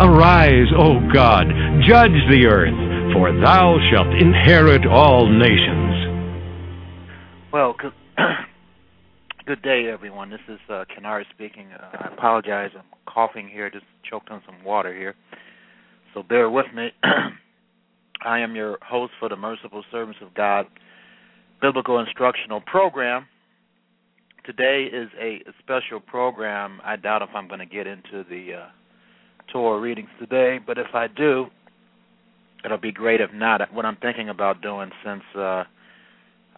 Arise, O God, judge the earth, for thou shalt inherit all nations. Well, good, day, everyone. This is uh, Kennard speaking. Uh, I apologize. I'm coughing here, just choked on some water here. So bear with me. I am your host for the Merciful Servants of God Biblical Instructional Program. Today is a special program. I doubt if I'm going to get into the uh, Torah readings today, but if I do, it'll be great. If not, what I'm thinking about doing, since uh,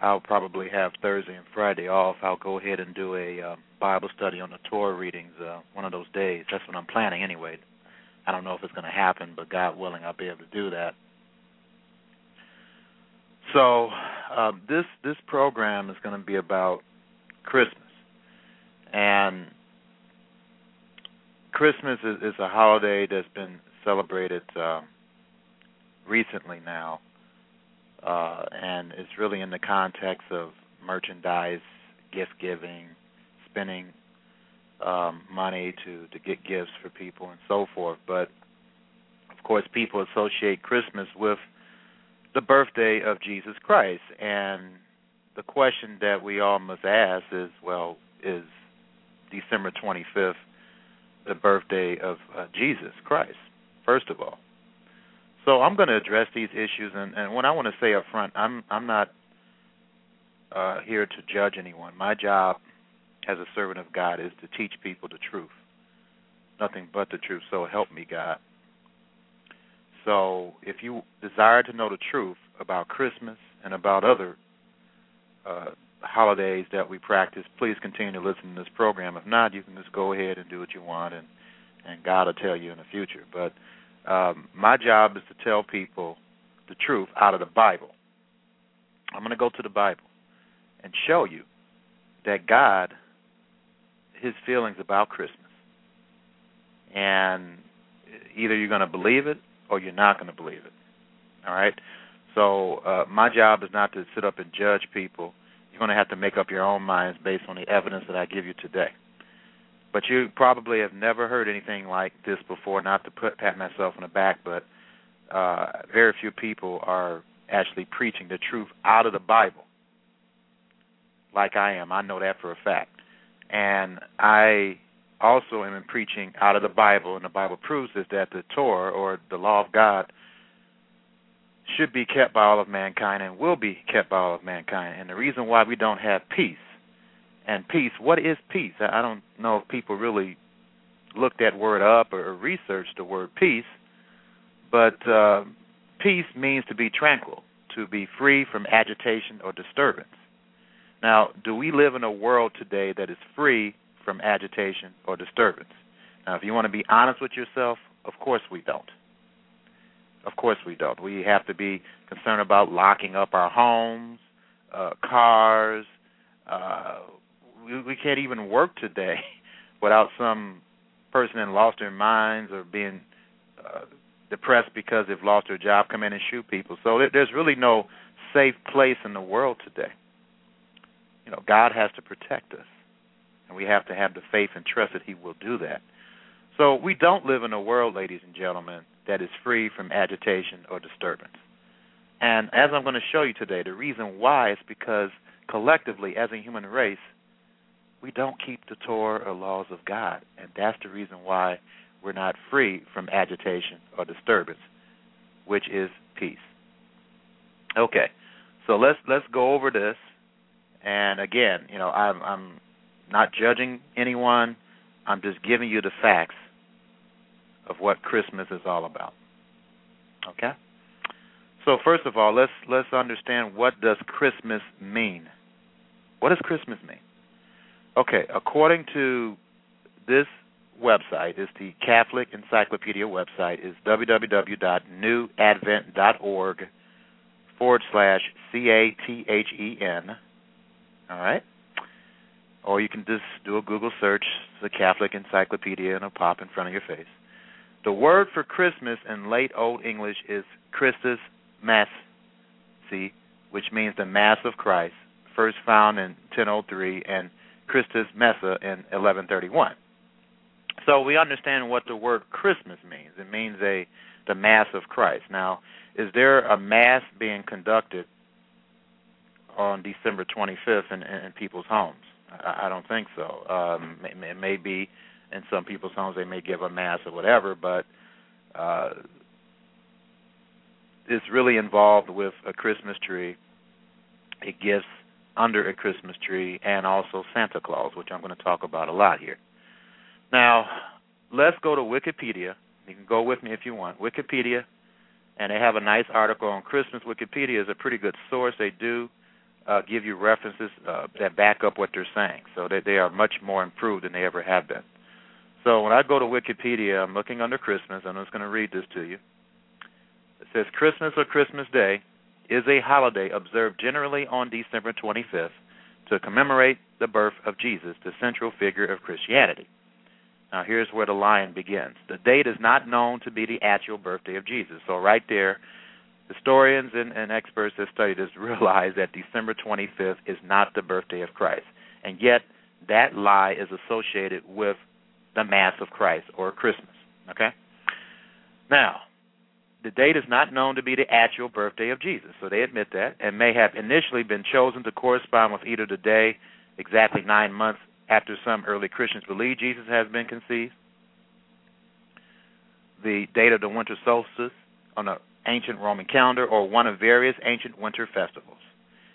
I'll probably have Thursday and Friday off, I'll go ahead and do a uh, Bible study on the Torah readings uh, one of those days. That's what I'm planning anyway. I don't know if it's going to happen, but God willing, I'll be able to do that. So uh, this this program is going to be about Christmas, and Christmas is, is a holiday that's been celebrated uh, recently now, uh, and it's really in the context of merchandise, gift giving, spending um, money to to get gifts for people and so forth. But of course, people associate Christmas with the birthday of Jesus Christ, and the question that we all must ask is, well, is December 25th the birthday of uh, Jesus Christ? First of all, so I'm going to address these issues, and, and what I want to say up front, I'm I'm not uh, here to judge anyone. My job as a servant of God is to teach people the truth, nothing but the truth. So help me, God. So if you desire to know the truth about Christmas and about other uh, holidays that we practice, please continue to listen to this program. If not, you can just go ahead and do what you want, and and God will tell you in the future. But um, my job is to tell people the truth out of the Bible. I'm going to go to the Bible and show you that God, His feelings about Christmas, and either you're going to believe it or you're not going to believe it. All right. So uh, my job is not to sit up and judge people. You're going to have to make up your own minds based on the evidence that I give you today. But you probably have never heard anything like this before. Not to put pat myself on the back, but uh, very few people are actually preaching the truth out of the Bible, like I am. I know that for a fact, and I also am preaching out of the Bible, and the Bible proves this that the Torah or the law of God should be kept by all of mankind and will be kept by all of mankind. And the reason why we don't have peace and peace, what is peace? I don't know if people really looked that word up or researched the word peace, but uh, peace means to be tranquil, to be free from agitation or disturbance. Now, do we live in a world today that is free from agitation or disturbance? Now, if you want to be honest with yourself, of course we don't. Of course we don't. We have to be concerned about locking up our homes, uh, cars. Uh, we, we can't even work today without some person that lost their minds or being uh, depressed because they've lost their job, come in and shoot people. So there's really no safe place in the world today. You know, God has to protect us, and we have to have the faith and trust that He will do that. So we don't live in a world, ladies and gentlemen, that is free from agitation or disturbance. And as I'm going to show you today, the reason why is because collectively, as a human race, we don't keep the Torah or laws of God. And that's the reason why we're not free from agitation or disturbance. which is peace. Okay, so let's let's go over this. And again, you know, I'm I'm not judging anyone. I'm just giving you the facts of what Christmas is all about. Okay? So first of all, let's let's understand what does Christmas mean? What does Christmas mean? Okay, according to this website, is the Catholic Encyclopedia website, is www.newadvent.org forward slash C A T H E N. All right? Or you can just do a Google search, the Catholic Encyclopedia, and it'll pop in front of your face. The word for Christmas in late Old English is Christus Mass, see, which means the Mass of Christ, first found in 1003, and Christus Messa in 1131. So we understand what the word Christmas means. It means a the Mass of Christ. Now, is there a Mass being conducted on December 25th in, in people's homes? I, I don't think so. Um, it, it may be in some people's homes they may give a mass or whatever, but uh, it's really involved with a Christmas tree, It gifts under a Christmas tree, and also Santa Claus, which I'm going to talk about a lot here. Now, let's go to Wikipedia. You can go with me if you want. Wikipedia, and they have a nice article on Christmas. Wikipedia is a pretty good source. They do uh, give you references uh, that back up what they're saying, so that they are much more improved than they ever have been. So when I go to Wikipedia, I'm looking under Christmas. and I'm just going to read this to you. It says Christmas or Christmas Day is a holiday observed generally on December 25th to commemorate the birth of Jesus, the central figure of Christianity. Now, here's where the line begins. The date is not known to be the actual birthday of Jesus. So, right there, historians and, and experts that study this realize that December 25th is not the birthday of Christ. And yet, that lie is associated with the Mass of Christ or Christmas. Okay? Now, the date is not known to be the actual birthday of Jesus, so they admit that, and may have initially been chosen to correspond with either the day exactly nine months after some early Christians believe Jesus has been conceived, the date of the winter solstice on an ancient Roman calendar, or one of various ancient winter festivals.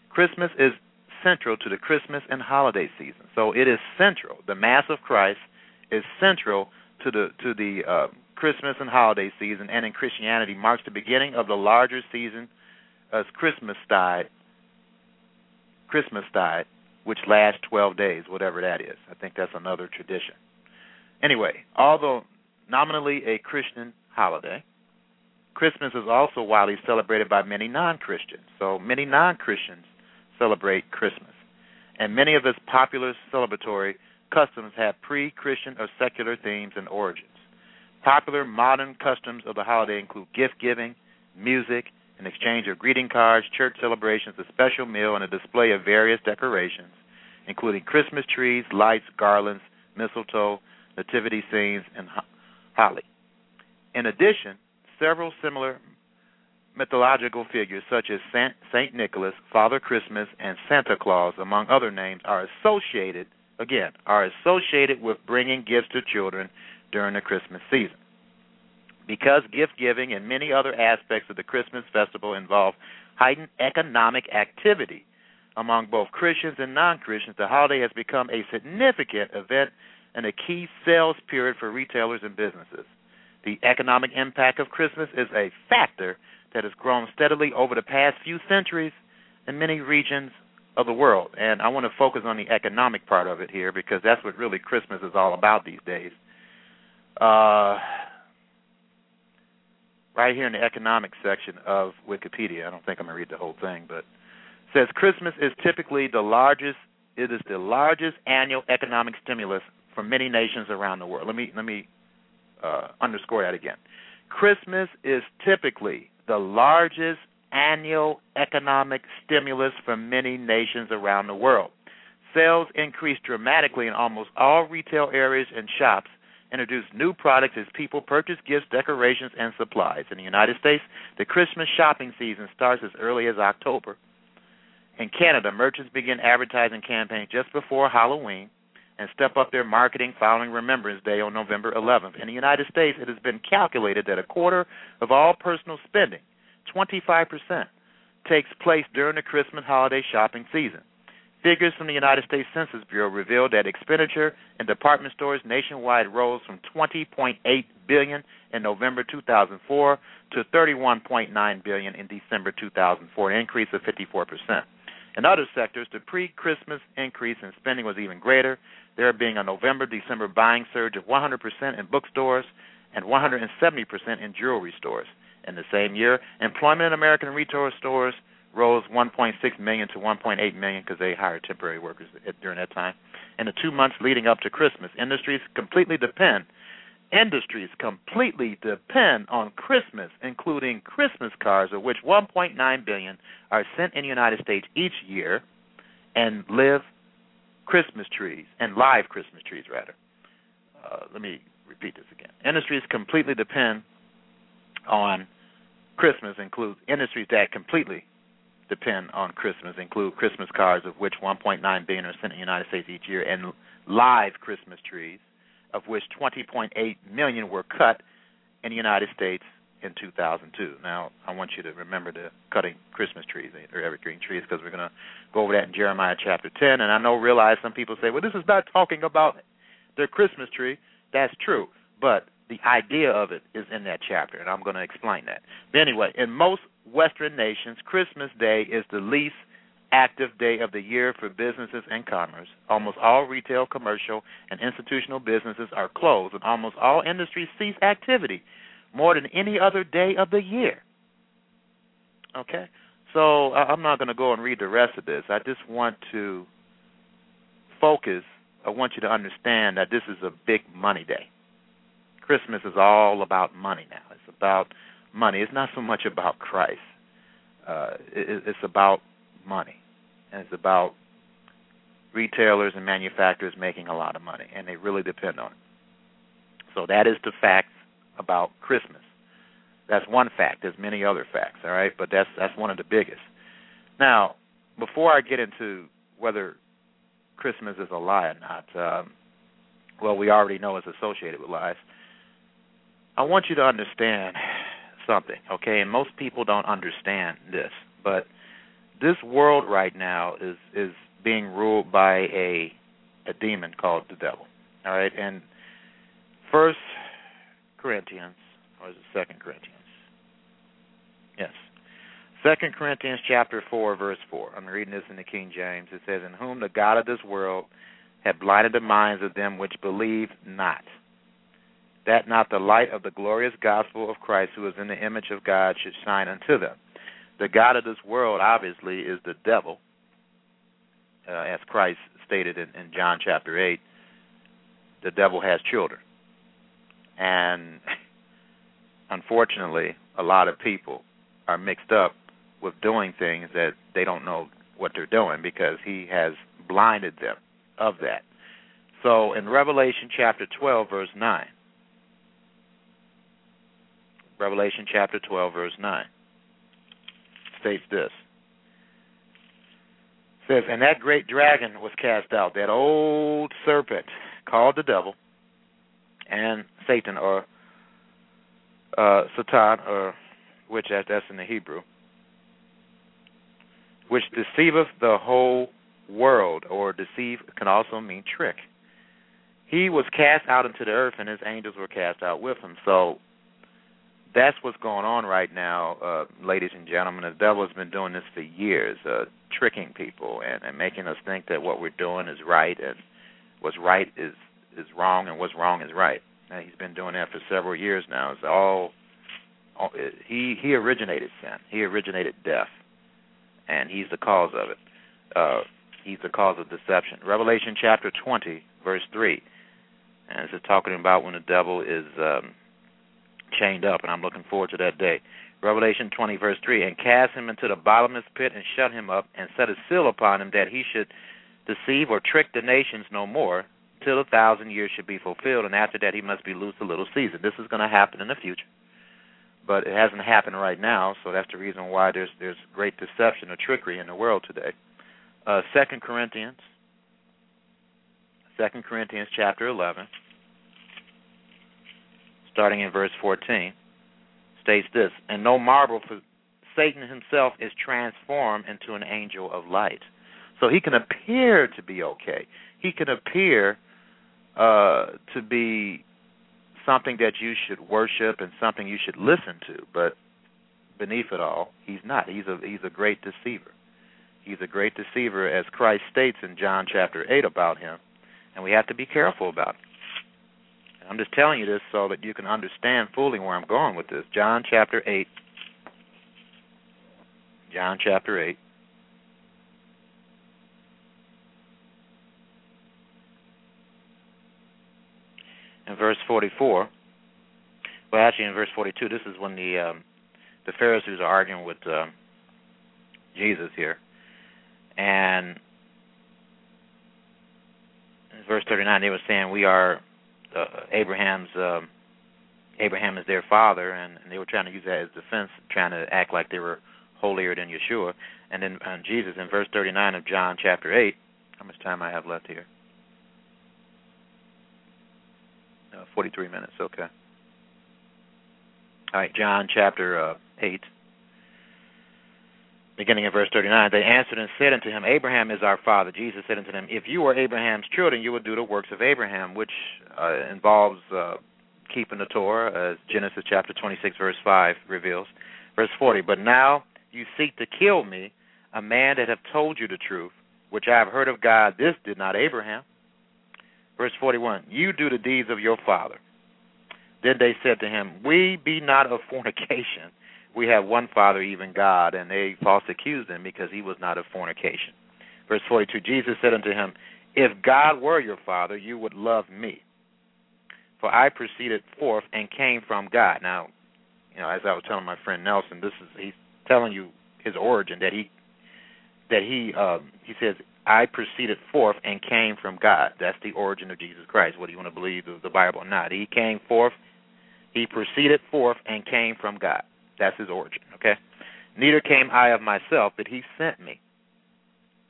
Christmas is central to the Christmas and holiday season, so it is central. The Mass of Christ is central to the to the uh, Christmas and holiday season, and in Christianity marks the beginning of the larger season as Christmas died. Christmas died, which lasts 12 days, whatever that is. I think that's another tradition. Anyway, although nominally a Christian holiday, Christmas is also widely celebrated by many non-Christians. So many non-Christians celebrate Christmas, and many of its popular celebratory customs have pre Christian or secular themes and origins. Popular modern customs of the holiday include gift giving, music, an exchange of greeting cards, church celebrations, a special meal, and a display of various decorations, including Christmas trees, lights, garlands, mistletoe, nativity scenes, and holly. In addition, several similar mythological figures such as Saint Nicholas, Father Christmas, and Santa Claus, among other names, are associated again, are associated with bringing gifts to children during the Christmas season. Because gift giving and many other aspects of the Christmas festival involve heightened economic activity among both Christians and non Christians, the holiday has become a significant event and a key sales period for retailers and businesses. The economic impact of Christmas is a factor that has grown steadily over the past few centuries in many regions of the world. And I want to focus on the economic part of it here because that's what really Christmas is all about these days. Uh, right here in the economic section of Wikipedia, I don't think I'm going to read the whole thing, but says Christmas is typically the largest. It is the largest annual economic stimulus for many nations around the world. Let me let me uh, underscore that again. Christmas is typically the largest annual economic stimulus for many nations around the world. Sales increased dramatically in almost all retail areas and shops, introduced new products as people purchase gifts, decorations, and supplies. In the United States, the Christmas shopping season starts as early as October. In Canada, merchants begin advertising campaigns just before Halloween, and step up their marketing following Remembrance Day on November 11th. In the United States, it has been calculated that a quarter of all personal spending, 25%, takes place during the Christmas holiday shopping season. Figures from the United States Census Bureau revealed that expenditure in department stores nationwide rose from 20.8 billion in November 2004 to 31.9 billion in December 2004, an increase of 54%. In other sectors, the pre-Christmas increase in spending was even greater, there being a November-December buying surge of 100% in bookstores and 170% in jewelry stores. In the same year, employment in American retail stores rose 1.6 million to 1.8 million because they hired temporary workers during that time. In the two months leading up to Christmas, industries completely depend industries completely depend on Christmas, including Christmas cards, of which 1.9 billion are sent in the United States each year, and live Christmas trees and live Christmas trees rather. Uh, let me repeat this again. Industries completely depend on Christmas include industries that completely depend on Christmas include Christmas cards, of which 1.9 billion are sent in the United States each year, and live Christmas trees, of which 20.8 million were cut in the United States in 2002. Now, I want you to remember the cutting Christmas trees eh, or evergreen trees because we're going to go over that in Jeremiah chapter 10. And I know, realize some people say, well, this is not talking about the Christmas tree. That's true. But the idea of it is in that chapter, and I'm going to explain that. But anyway, in most Western nations, Christmas Day is the least active day of the year for businesses and commerce. Almost all retail, commercial, and institutional businesses are closed, and almost all industries cease activity more than any other day of the year. Okay? So I'm not going to go and read the rest of this. I just want to focus. I want you to understand that this is a big money day. Christmas is all about money now. It's about money. It's not so much about Christ. Uh, it, it's about money, and it's about retailers and manufacturers making a lot of money, and they really depend on it. So that is the facts about Christmas. That's one fact. There's many other facts, all right, but that's that's one of the biggest. Now, before I get into whether Christmas is a lie or not, um, well, we already know it's associated with lies. I want you to understand something, okay? And most people don't understand this, but this world right now is is being ruled by a a demon called the devil. All right, and First Corinthians, or is it Second Corinthians? Yes, Second Corinthians chapter four, verse four. I'm reading this in the King James. It says, "In whom the God of this world had blinded the minds of them which believe not." That not the light of the glorious gospel of Christ, who is in the image of God, should shine unto them the God of this world, obviously, is the devil, uh, as Christ stated in, in John chapter 8. The devil has children. And unfortunately, a lot of people are mixed up with doing things that they don't know what they're doing because he has blinded them of that. So in Revelation chapter 12, verse 9, Revelation chapter 12, verse 9 states this. It says, and that great dragon was cast out, that old serpent called the devil and Satan or uh, Satan or which that's in the Hebrew, which deceiveth the whole world, or deceive can also mean trick. He was cast out into the earth, and his angels were cast out with him. So that's what's going on right now, uh, ladies and gentlemen. The devil has been doing this for years, uh, tricking people and, and making us think that what we're doing is right and what's right is is wrong and what's wrong is right. And he's been doing that for several years now. It's all, all he he originated sin. He originated death, and he's the cause of it. Uh, he's the cause of deception. Revelation chapter twenty, verse three, and it's talking about when the devil is um, chained up, and I'm looking forward to that day. Revelation 20, verse 3 And cast him into the bottomless pit, and shut him up, and set a seal upon him, that he should deceive or trick the nations no more, till a thousand years should be fulfilled, and after that he must be loosed a little season. This is going to happen in the future. But it hasn't happened right now, so that's the reason why there's there's great deception or trickery in the world today. Uh, Second Corinthians, Second Corinthians chapter 11, starting in verse 14, states this And no marvel, for Satan himself is transformed into an angel of light. So he can appear to be okay. He can appear uh, to be something that you should worship and something you should listen to, but beneath it all, he's not. He's a he's a great deceiver. He's a great deceiver, as Christ states in John chapter eight about him, and we have to be careful about it. I'm just telling you this so that you can understand fully where I'm going with this. John chapter eight. John chapter eight. in verse 44. Well, actually, in verse 42, this is when the um, the Pharisees are arguing with uh, Jesus here, and in verse 39, they were saying, "We are uh, Abraham's. Uh, Abraham is their father," and, and they were trying to use that as defense, trying to act like they were holier than Yeshua. And then uh, Jesus, in verse 39 of John chapter 8, how much time I have left here? Uh, 43 minutes, okay. All right, John chapter uh, 8, beginning in verse 39. They answered and said unto him, Abraham is our father. Jesus said unto them, If you were Abraham's children, you would do the works of Abraham, which uh, involves uh, keeping the Torah, as Genesis chapter 26, verse 5 reveals. Verse 40, But now you seek to kill me, a man that have told you the truth, which I have heard of God. This did not Abraham. Verse 41 You do the deeds of your father. Then they said to him, We be not of fornication. We have one Father, even God. And they falsely accused him because he was not of fornication. Verse 42 Jesus said unto him, If God were your Father, you would love me. For I proceeded forth and came from God. Now, you know, as I was telling my friend Nelson, this is he's telling you his origin that he that he um, he says I proceeded forth and came from God. That's the origin of Jesus Christ. Whether you want to believe the Bible or not, he came forth. He proceeded forth and came from God. That's his origin. Okay. Neither came I of myself, but he sent me.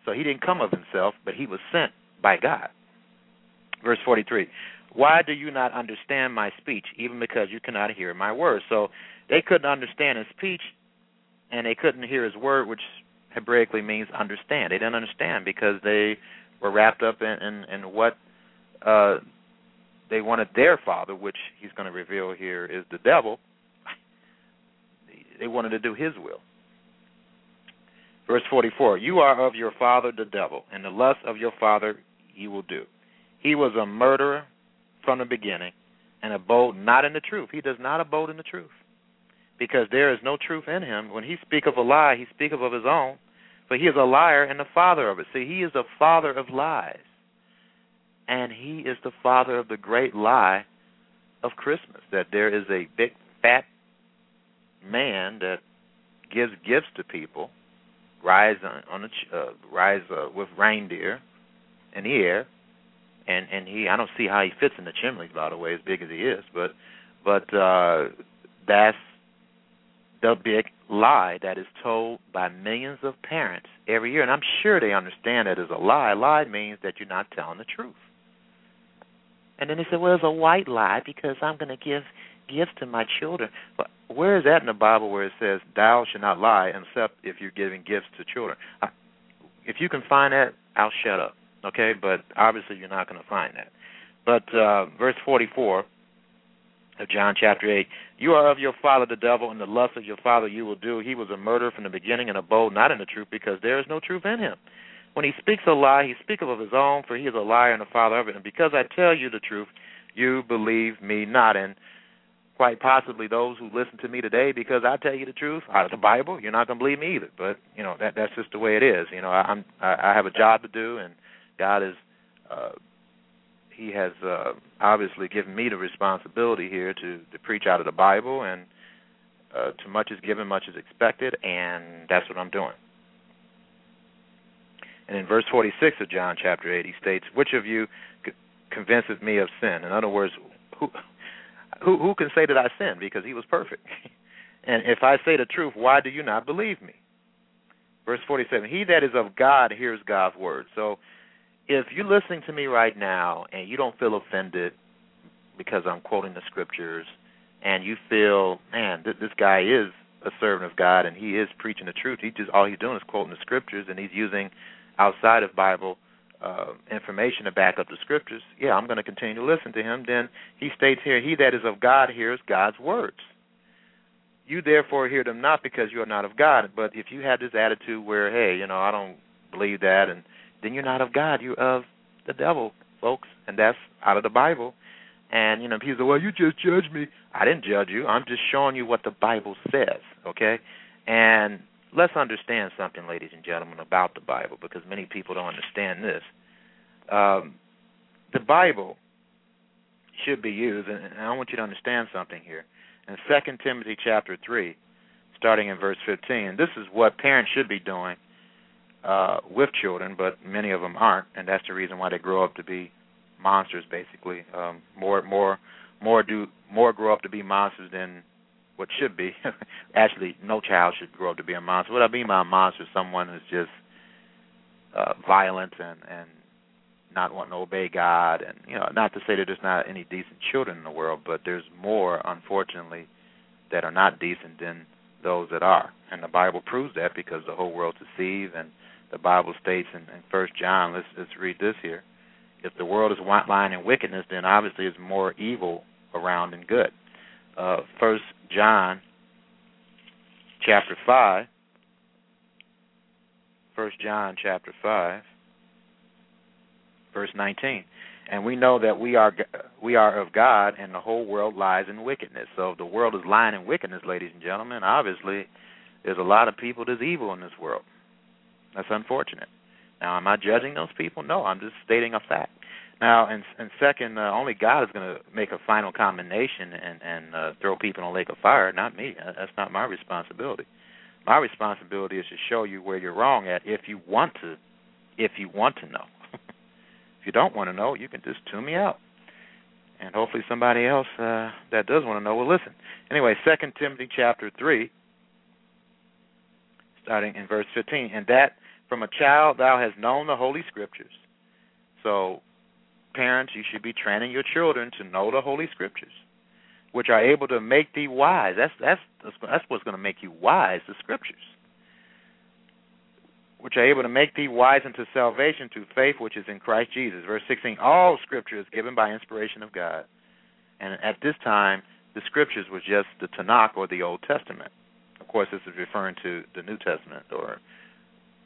So he didn't come of himself, but he was sent by God. Verse 43. Why do you not understand my speech, even because you cannot hear my words? So they couldn't understand his speech, and they couldn't hear his word, which Hebraically means understand. They didn't understand because they were wrapped up in in, in what uh, they wanted their father, which he's going to reveal here is the devil. They wanted to do his will. Verse 44 You are of your father the devil, and the lust of your father you will do. He was a murderer from the beginning and abode not in the truth. He does not abode in the truth because there is no truth in him. When he speaketh of a lie, he speaketh of his own, for he is a liar and the father of it. See, he is the father of lies. And he is the father of the great lie of Christmas, that there is a big fat man that gives gifts to people, rides on, on a uh, rides uh, with reindeer in the air, and and he I don't see how he fits in the chimneys by the way, as big as he is, but but uh, that's the big lie that is told by millions of parents every year. And I'm sure they understand that as a lie. Lie means that you're not telling the truth. And then they say, well, it's a white lie because I'm going to give gifts to my children. Where is that in the Bible where it says, thou shalt not lie except if you're giving gifts to children? If you can find that, I'll shut up. Okay? But obviously you're not going to find that. But uh, verse 44 of John chapter 8. You are of your father the devil, and the lust of your father you will do. He was a murderer from the beginning and abode not in the truth, because there is no truth in him. When he speaks a lie, he speaketh of his own, for he is a liar and the father of it. And because I tell you the truth, you believe me not. And quite possibly those who listen to me today, because I tell you the truth out of the Bible, you're not going to believe me either. But you know that that's just the way it is. You know, I, I'm I, I have a job to do, and God is. Uh, he has uh, obviously given me the responsibility here to, to preach out of the Bible, and uh, too much is given, much is expected, and that's what I'm doing. And in verse 46 of John chapter 8, he states, "Which of you convinces me of sin?" In other words, who who, who can say that I sinned because he was perfect? and if I say the truth, why do you not believe me? Verse 47, He that is of God hears God's word. So if you're listening to me right now and you don't feel offended because I'm quoting the scriptures, and you feel, man, th- this guy is a servant of God and he is preaching the truth. He just all he's doing is quoting the scriptures and he's using outside of Bible uh, information to back up the scriptures. Yeah, I'm going to continue to listen to him. Then he states here, "He that is of God hears God's words." You therefore hear them not because you are not of God. But if you have this attitude where, hey, you know, I don't believe that, and then you're not of God. You're of the devil, folks, and that's out of the Bible. And you know, people say, "Well, you just judged me." I didn't judge you. I'm just showing you what the Bible says, okay? And let's understand something, ladies and gentlemen, about the Bible, because many people don't understand this. Um, the Bible should be used, and I want you to understand something here. In Second Timothy chapter three, starting in verse 15, this is what parents should be doing uh, with children, but many of them aren't, and that's the reason why they grow up to be monsters. Basically, um, more, more, more do more grow up to be monsters than what should be. Actually, no child should grow up to be a monster. What I mean by a monster is someone who's just uh, violent and and not wanting to obey God, and you know, not to say that there's not any decent children in the world, but there's more, unfortunately, that are not decent than those that are, and the Bible proves that because the whole world's deceived, and the Bible states in, in First John. Let's let's read this here. If the world is lying in wickedness, then obviously it's more evil around than good. Uh, First John, chapter five. First John, chapter five, verse nineteen. And we know that we are we are of God, and the whole world lies in wickedness. So if the world is lying in wickedness, ladies and gentlemen, obviously there's a lot of people that's evil in this world. That's unfortunate. Now, am I judging those people? No, I'm just stating a fact. Now, and, and second, uh, only God is going to make a final condemnation and, and uh, throw people in a lake of fire, not me. Uh, that's not my responsibility. My responsibility is to show you where you're wrong at if you want to, if you want to know. if you don't want to know, you can just tune me out, and hopefully somebody else uh, that does want to know will listen. Anyway, Second Timothy chapter three, starting in verse 15, and that from a child thou hast known the holy scriptures. So parents, you should be training your children to know the Holy Scriptures, which are able to make thee wise. That's that's that's what's going to make you wise. The Scriptures, which are able to make thee wise unto salvation through faith which is in Christ Jesus. Verse 16. All Scripture is given by inspiration of God, and at this time, the Scriptures was just the Tanakh or the Old Testament. Of course, this is referring to the New Testament or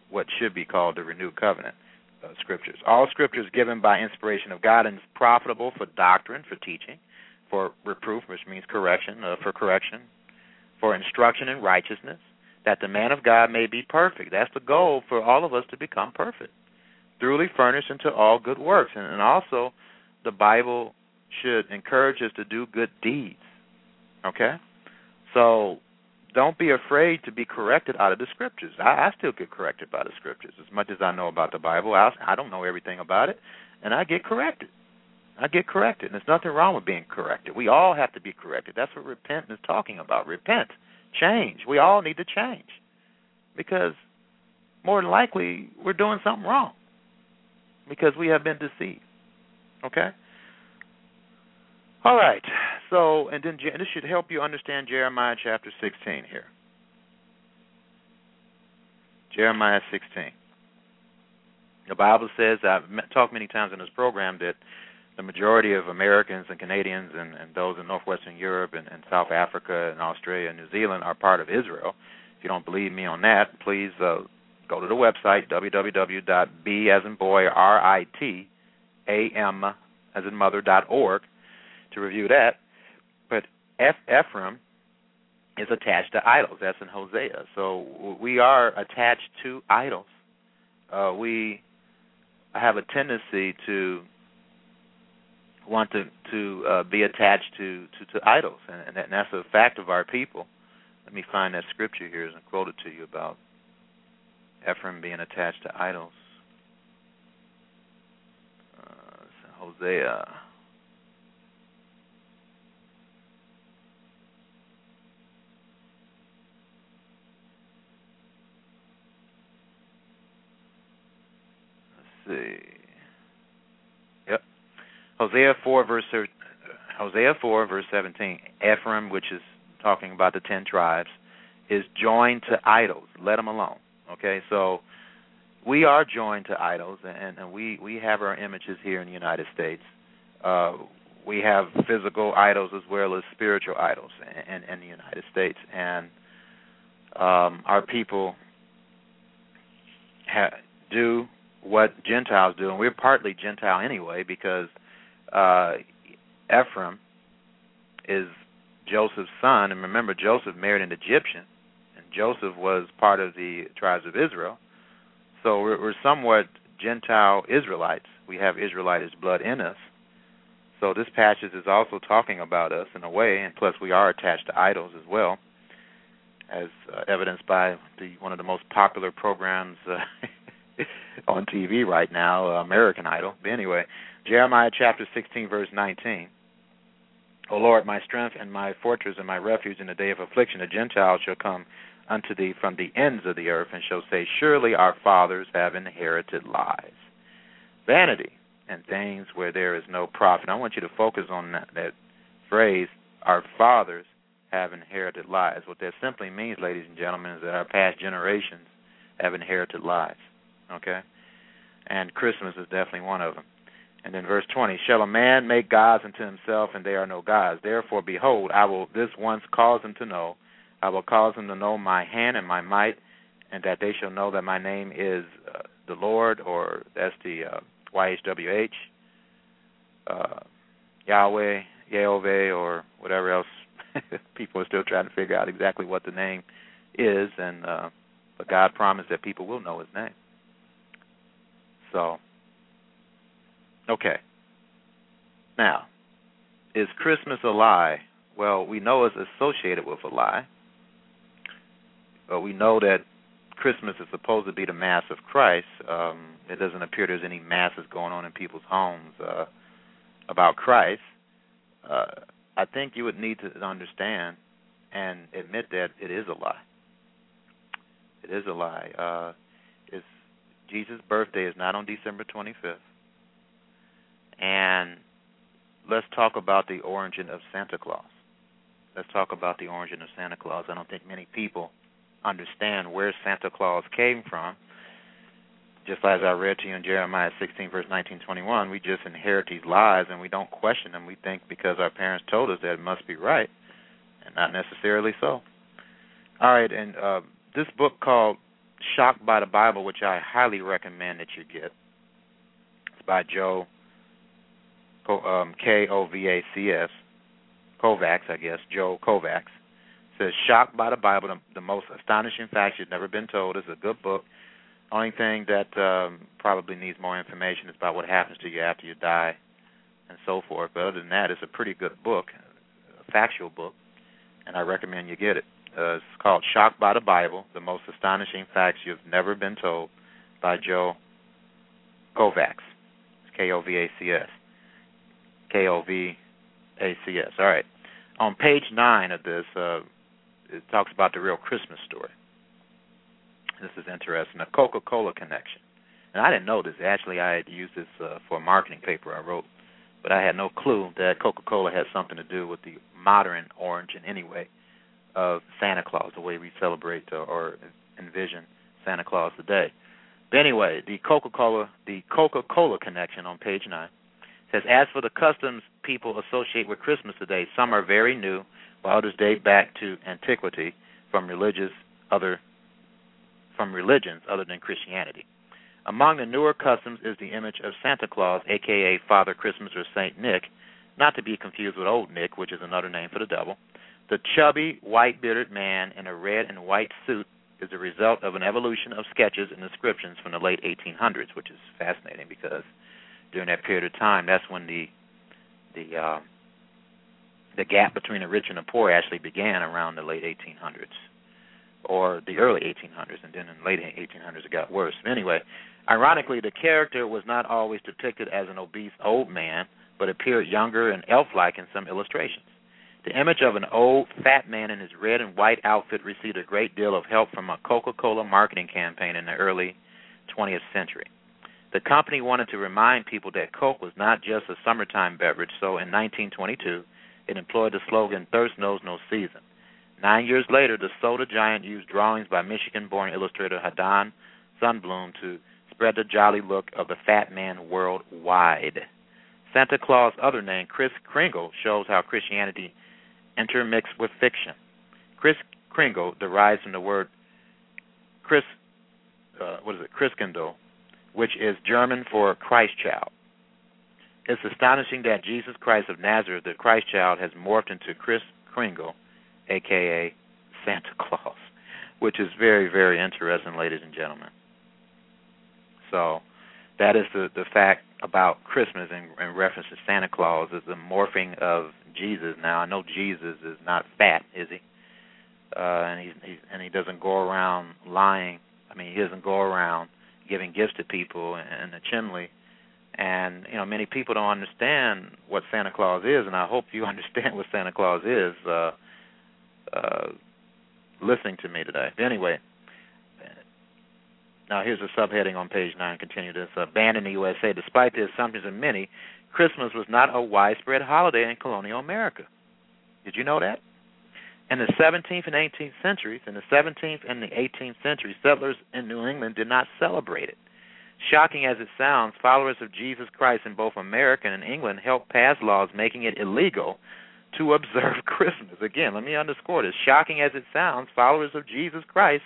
what should be called the renewed covenant uh, scriptures. All scriptures given by inspiration of God and is profitable for doctrine, for teaching, for reproof, which means correction, uh, for correction, for instruction in righteousness, that the man of God may be perfect. That's the goal for all of us to become perfect, thoroughly furnished into all good works. And, and also, the Bible should encourage us to do good deeds. Okay? So don't be afraid to be corrected out of the scriptures. I, I still get corrected by the scriptures as much as I know about the Bible. I, I don't know everything about it, and I get corrected. I get corrected, and there's nothing wrong with being corrected. We all have to be corrected. That's what repent is talking about. Repent, change. We all need to change because more than likely we're doing something wrong because we have been deceived. Okay. All right. So, and then this should help you understand Jeremiah chapter 16 here. Jeremiah 16. The Bible says, I've talked many times in this program, that the majority of Americans and Canadians and, and those in northwestern Europe and, and, South Africa and Australia and New Zealand are part of Israel. If you don't believe me on that, please uh, go to the website www.b as in boy r i t a m as in mother dot org to review that. Ephraim is attached to idols. That's in Hosea. So we are attached to idols. Uh, we have a tendency to want to to uh, be attached to to, to idols, and, and, and that's a fact of our people. Let me find that scripture here and quote it to you about Ephraim being attached to idols. Uh, Hosea. See. Yep. Hosea 4 verse Hosea 4 verse 17. Ephraim, which is talking about the 10 tribes, is joined to idols. Let them alone. Okay? So we are joined to idols and, and we we have our images here in the United States. Uh, we have physical idols as well as spiritual idols in, in, in the United States and um, our people ha- do what Gentiles do, and we're partly Gentile anyway because uh, Ephraim is Joseph's son, and remember Joseph married an Egyptian, and Joseph was part of the tribes of Israel. So we're, we're somewhat Gentile Israelites. We have Israelitish blood in us. So this passage is also talking about us in a way, and plus we are attached to idols as well as uh, evidenced by the one of the most popular programs uh, on TV right now, American Idol. But anyway, Jeremiah chapter 16, verse 19. O Lord, my strength and my fortress and my refuge in the day of affliction, the Gentiles shall come unto thee from the ends of the earth, and shall say, Surely our fathers have inherited lies, vanity, and things where there is no profit. I want you to focus on that, that phrase, our fathers have inherited lies. What that simply means, ladies and gentlemen, is that our past generations have inherited lies. Okay? And Christmas is definitely one of them. And then verse 20, Shall a man make gods unto himself, and they are no gods? Therefore, behold, I will this once cause them to know. I will cause them to know my hand and my might, and that they shall know that my name is uh, the Lord, or that's the uh, YHWH, uh, Yahweh, Yahweh, or whatever else people are still trying to figure out exactly what the name is, and uh, but God promised that people will know His name. So, okay. Now, is Christmas a lie? Well, we know it's associated with a lie. But we know that Christmas is supposed to be the Mass of Christ. Um, it doesn't appear there's any masses going on in people's homes uh, about Christ. Uh, I think you would need to understand and admit that it is a lie. It is a lie. Uh, Jesus' birthday is not on December 25th. And let's talk about the origin of Santa Claus. Let's talk about the origin of Santa Claus. I don't think many people understand where Santa Claus came from just as I read to you in Jeremiah 16, verse 19, 21, we just inherit these lies and we don't question them. We think because our parents told us that it must be right, and not necessarily so. All right, and uh, this book called Shocked by the Bible, which I highly recommend that you get, it's by Joe um, K O V A C S Kovacs, I guess Joe Kovacs. It says Shocked by the Bible, the, the most astonishing facts you've never been told. It's a good book only thing that um, probably needs more information is about what happens to you after you die and so forth. But other than that, it's a pretty good book, a factual book, and I recommend you get it. Uh, it's called Shocked by the Bible The Most Astonishing Facts You've Never Been Told by Joe Kovacs. K O V A C S. K O V A C S. All right. On page 9 of this, uh, it talks about the real Christmas story this is interesting. A Coca Cola connection. And I didn't know this. Actually, I had used this uh, for a marketing paper I wrote, but I had no clue that Coca Cola had something to do with the modern origin, anyway, of Santa Claus, the way we celebrate or, envision Santa Claus today. But anyway, the Coca Cola, the Coca Cola connection on page nine says, as for the customs people associate with Christmas today, some are very new, while others date back to antiquity from religious other from religions other than Christianity. Among the newer customs is the image of Santa Claus, aka Father Christmas or Saint Nick, not to be confused with Old Nick, which is another name for the devil. The chubby, white bearded man in a red and white suit is the result of an evolution of sketches and descriptions from the late 1800s, which is fascinating because during that period of time, that's when the the uh, the gap between the rich and the poor actually began around the late 1800s or the early 1800s, and then in the late 1800s it got worse. Anyway, ironically, the character was not always depicted as an obese old man, but appeared younger and elf-like in some illustrations. The image of an old, fat man in his red and white outfit received a great deal of help from a Coca-Cola marketing campaign in the early 20th century. The company wanted to remind people that Coke was not just a summertime beverage, so in 1922 it employed the slogan Thirst Knows No Season. Nine years later, the soda giant used drawings by Michigan born illustrator Haddon Sundblom to spread the jolly look of the fat man worldwide. Santa Claus' other name, Kris Kringle, shows how Christianity intermixed with fiction. Kris Kringle derives from the word Chris, uh, what is it, Christkindl, which is German for Christ child. It's astonishing that Jesus Christ of Nazareth, the Christ child, has morphed into Kris Kringle, aka Santa Claus, which is very, very interesting, ladies and gentlemen. So that is the the fact about Christmas in, in reference to Santa Claus is the morphing of Jesus. Now I know Jesus is not fat, is he? Uh, and he's, he's and he doesn't go around lying. I mean, he doesn't go around giving gifts to people in the chimney. And you know, many people don't understand what Santa Claus is, and I hope you understand what Santa Claus is. Uh, uh, listening to me today. Anyway, now, here's a subheading on page 9. Continue this. Uh, in the USA. Despite the assumptions of many, Christmas was not a widespread holiday in colonial America. Did you know that? In the 17th and 18th centuries, in the 17th and the 18th century, settlers in New England did not celebrate it. Shocking as it sounds, followers of Jesus Christ in both America and England helped pass laws making it illegal to observe Christmas. Again, let me underscore this. Shocking as it sounds, followers of Jesus Christ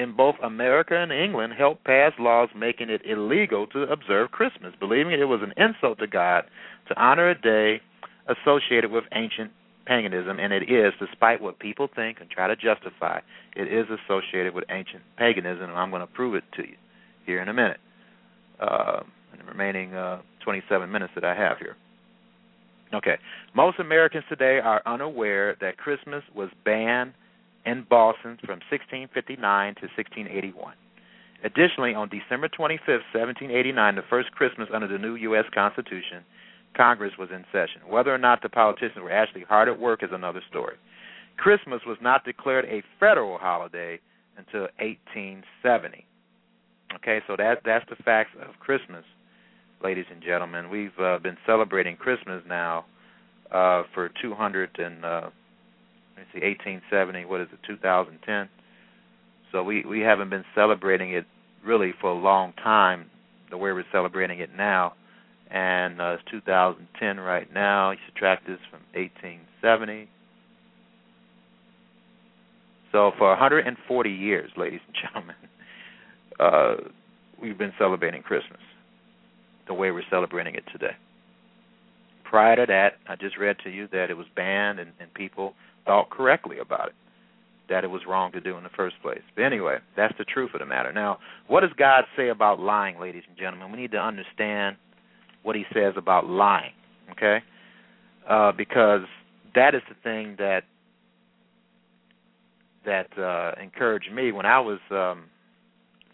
in both America and England helped pass laws making it illegal to observe Christmas, believing it was an insult to God to honor a day associated with ancient paganism, and it is, despite what people think and try to justify, it is associated with ancient paganism, and I'm going to prove it to you here in a minute, uh, in the remaining uh, 27 minutes that I have here. Okay, most Americans today are unaware that Christmas was banned in Boston from 1659 to 1681. Additionally, on December 25, 1789, the first Christmas under the new U.S. Constitution, Congress was in session. Whether or not the politicians were actually hard at work is another story. Christmas was not declared a federal holiday until 1870. Okay, so that that's the facts of Christmas, ladies and gentlemen. We've uh, been celebrating Christmas now uh, for 200 and uh, see, 1870. What is it? 2010. So we we haven't been celebrating it really for a long time. The way we're celebrating it now, and uh, it's 2010 right now. You subtract this from 1870. So for 140 years, ladies and gentlemen, uh, we've been celebrating Christmas the way we're celebrating it today. Prior to that, I just read to you that it was banned and, and people thought correctly about it, that it was wrong to do in the first place. But anyway, that's the truth of the matter. Now, what does God say about lying, ladies and gentlemen? We need to understand what He says about lying, okay? Uh, because that is the thing that that uh, encouraged me when I was um,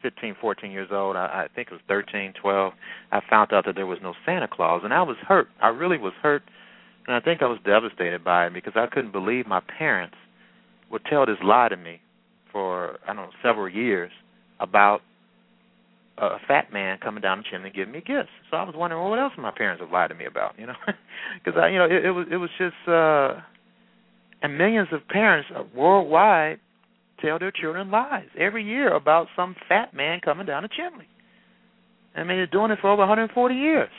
15, 14 years old. I, I think it was 13, 12. I found out that there was no Santa Claus, and I was hurt. I really was hurt and I think I was devastated by it because I couldn't believe my parents would tell this lie to me for I don't know several years about a fat man coming down the chimney giving me gifts. So I was wondering well, what else my parents have lied to me about, you know? Because you know, it, it was it was just uh and millions of parents worldwide tell their children lies every year about some fat man coming down the chimney. I mean, they're doing it for over 140 years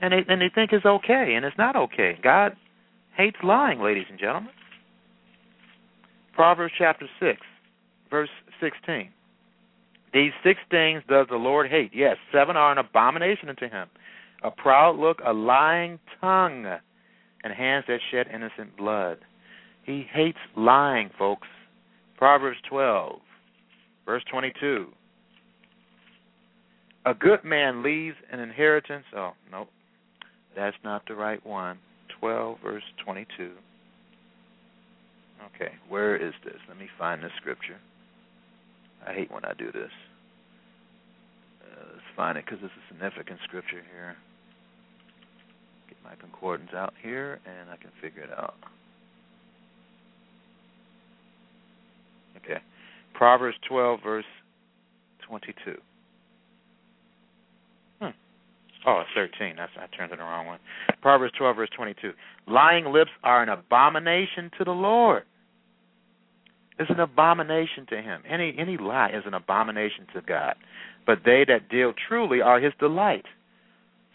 and they and they think it's okay, and it's not okay. God hates lying, ladies and gentlemen. Proverbs chapter six, verse sixteen. These six things does the Lord hate. Yes, seven are an abomination unto him: a proud look, a lying tongue, and hands that shed innocent blood. He hates lying, folks. Proverbs twelve, verse twenty-two. A good man leaves an inheritance. Oh, nope. That's not the right one. 12, verse 22. Okay, where is this? Let me find the scripture. I hate when I do this. Uh, let's find it because it's a significant scripture here. Get my concordance out here, and I can figure it out. Okay, Proverbs 12, verse 22. Oh, it's 13. That's I turned it the wrong one. Proverbs 12, verse 22. Lying lips are an abomination to the Lord. It's an abomination to him. Any any lie is an abomination to God. But they that deal truly are his delight.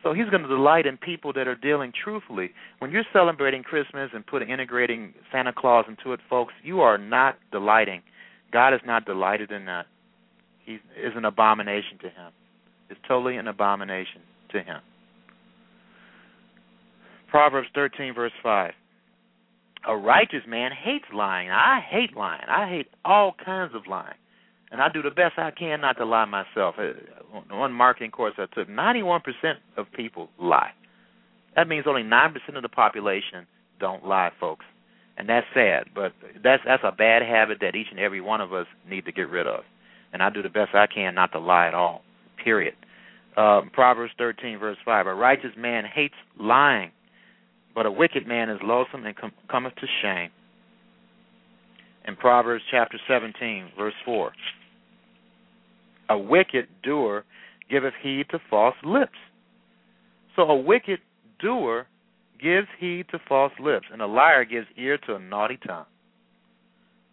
So he's going to delight in people that are dealing truthfully. When you're celebrating Christmas and putting integrating Santa Claus into it, folks, you are not delighting. God is not delighted in that. He is an abomination to him. It's totally an abomination to him. Proverbs 13, verse 5. A righteous man hates lying. I hate lying. I hate all kinds of lying. And I do the best I can not to lie myself. Uh, one marketing course I took, 91% of people lie. That means only 9% of the population don't lie, folks. And that's sad, but that's that's a bad habit that each and every one of us need to get rid of. And I do the best I can not to lie at all. Period. Uh, Proverbs 13, verse 5. A righteous man hates lying, but a wicked man is loathsome and com- cometh to shame. In Proverbs chapter 17, verse 4. A wicked doer giveth heed to false lips. So a wicked doer gives heed to false lips, and a liar gives ear to a naughty tongue.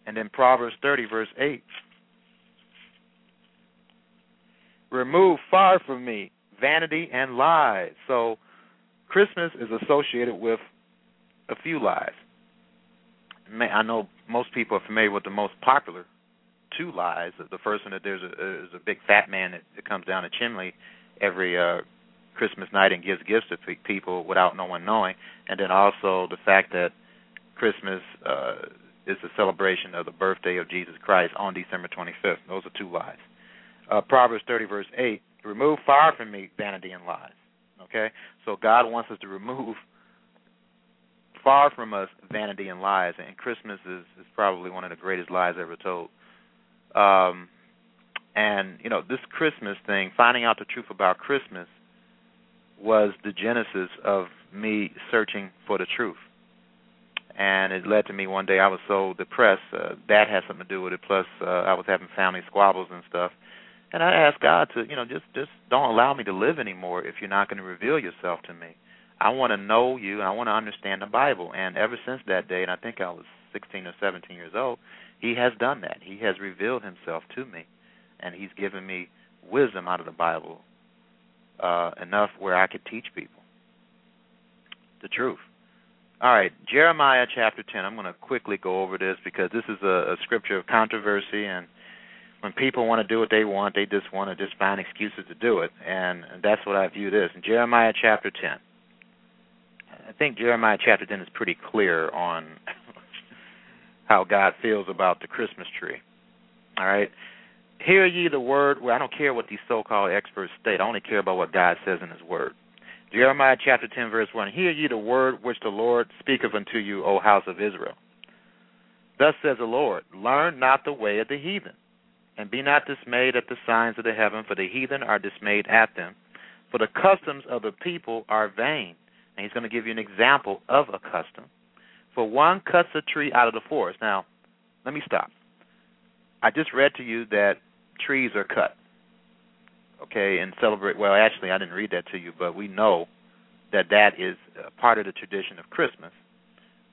And in Proverbs 30, verse 8. Remove far from me vanity and lies. So Christmas is associated with a few lies. I know most people are familiar with the most popular two lies. The first one that there's a, is a big fat man that, that comes down the chimney every uh, Christmas night and gives gifts to people without no one knowing, and then also the fact that Christmas uh, is the celebration of the birthday of Jesus Christ on December 25th. Those are two lies. Uh, Proverbs 30 verse 8: Remove far from me vanity and lies. Okay, so God wants us to remove far from us vanity and lies, and Christmas is, is probably one of the greatest lies ever told. Um, and you know, this Christmas thing, finding out the truth about Christmas, was the genesis of me searching for the truth. And it led to me one day. I was so depressed. Uh, that had something to do with it. Plus, uh, I was having family squabbles and stuff. And I asked God to, you know, just just don't allow me to live anymore if you're not going to reveal yourself to me. I want to know you and I want to understand the Bible. And ever since that day, and I think I was 16 or 17 years old, he has done that. He has revealed himself to me, and he's given me wisdom out of the Bible uh, enough where I could teach people the truth. All right, Jeremiah chapter 10. I'm going to quickly go over this because this is a, a scripture of controversy, and when people want to do what they want, they just want to just find excuses to do it, and that's what I view this. In Jeremiah chapter 10. I think Jeremiah chapter 10 is pretty clear on how God feels about the Christmas tree. All right? Hear ye the word. Well, I don't care what these so called experts state. I only care about what God says in His word. Jeremiah chapter 10, verse 1 Hear ye the word which the Lord speaketh unto you, O house of Israel. Thus says the Lord Learn not the way of the heathen, and be not dismayed at the signs of the heaven, for the heathen are dismayed at them. For the customs of the people are vain. And he's going to give you an example of a custom. For one cuts a tree out of the forest. Now, let me stop. I just read to you that trees are cut. Okay, and celebrate. Well, actually, I didn't read that to you, but we know that that is part of the tradition of Christmas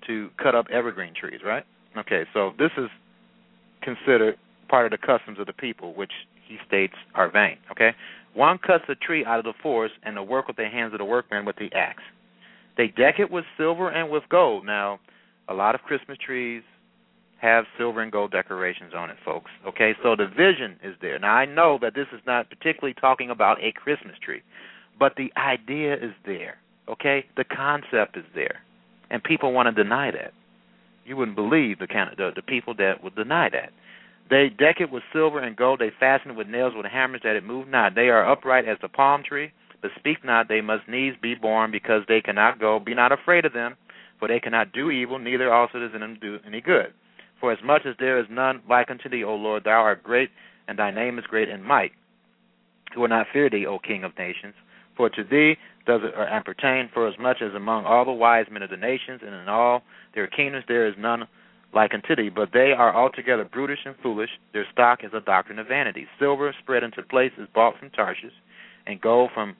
to cut up evergreen trees, right? Okay, so this is considered part of the customs of the people, which he states are vain. Okay, one cuts a tree out of the forest, and the work with the hands of the workman with the axe. They deck it with silver and with gold. Now, a lot of Christmas trees have silver and gold decorations on it, folks. Okay, so the vision is there. Now, I know that this is not particularly talking about a Christmas tree, but the idea is there. Okay, the concept is there, and people want to deny that. You wouldn't believe the kind of the, the people that would deny that. They deck it with silver and gold. They fasten it with nails with hammers that it move not. They are upright as the palm tree but speak not, they must needs be borne, because they cannot go. Be not afraid of them, for they cannot do evil, neither also does in them do any good. For as much as there is none like unto thee, O Lord, thou art great, and thy name is great in might. Who will not fear thee, O King of nations? For to thee does it uh, appertain, for as much as among all the wise men of the nations, and in all their kingdoms there is none like thee, but they are altogether brutish and foolish. Their stock is a doctrine of vanity. Silver spread into places bought from Tarshish, and gold from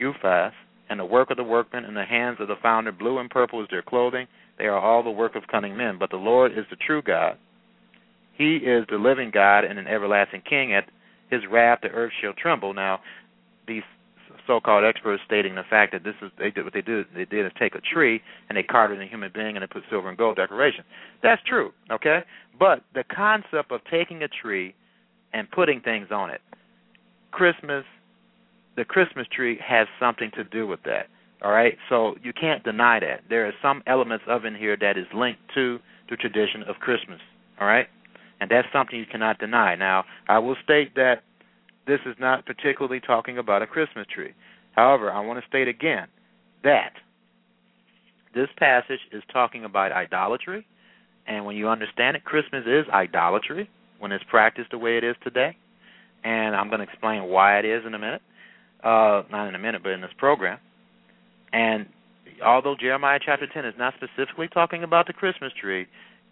Uphaz, and the work of the workmen in the hands of the founder. Blue and purple is their clothing. They are all the work of cunning men. But the Lord is the true God. He is the living God and an everlasting King. At his wrath, the earth shall tremble. Now, these so-called experts stating the fact that this is they did what they did. They did is take a tree and they carved it in a human being and they put silver and gold decoration. That's true, okay. But the concept of taking a tree and putting things on it, Christmas, the Christmas tree has something to do with that. All right, so you can't deny that. There are some elements of in here that is linked to the tradition of Christmas. All right, and that's something you cannot deny. Now, I will state that this is not particularly talking about a Christmas tree. However, I want to state again that this passage is talking about idolatry, and when you understand it, Christmas is idolatry when it's practiced the way it is today. And I'm going to explain why it is in a minute. Uh, not in a minute, but in this program. And although Jeremiah chapter 10 is not specifically talking about the Christmas tree,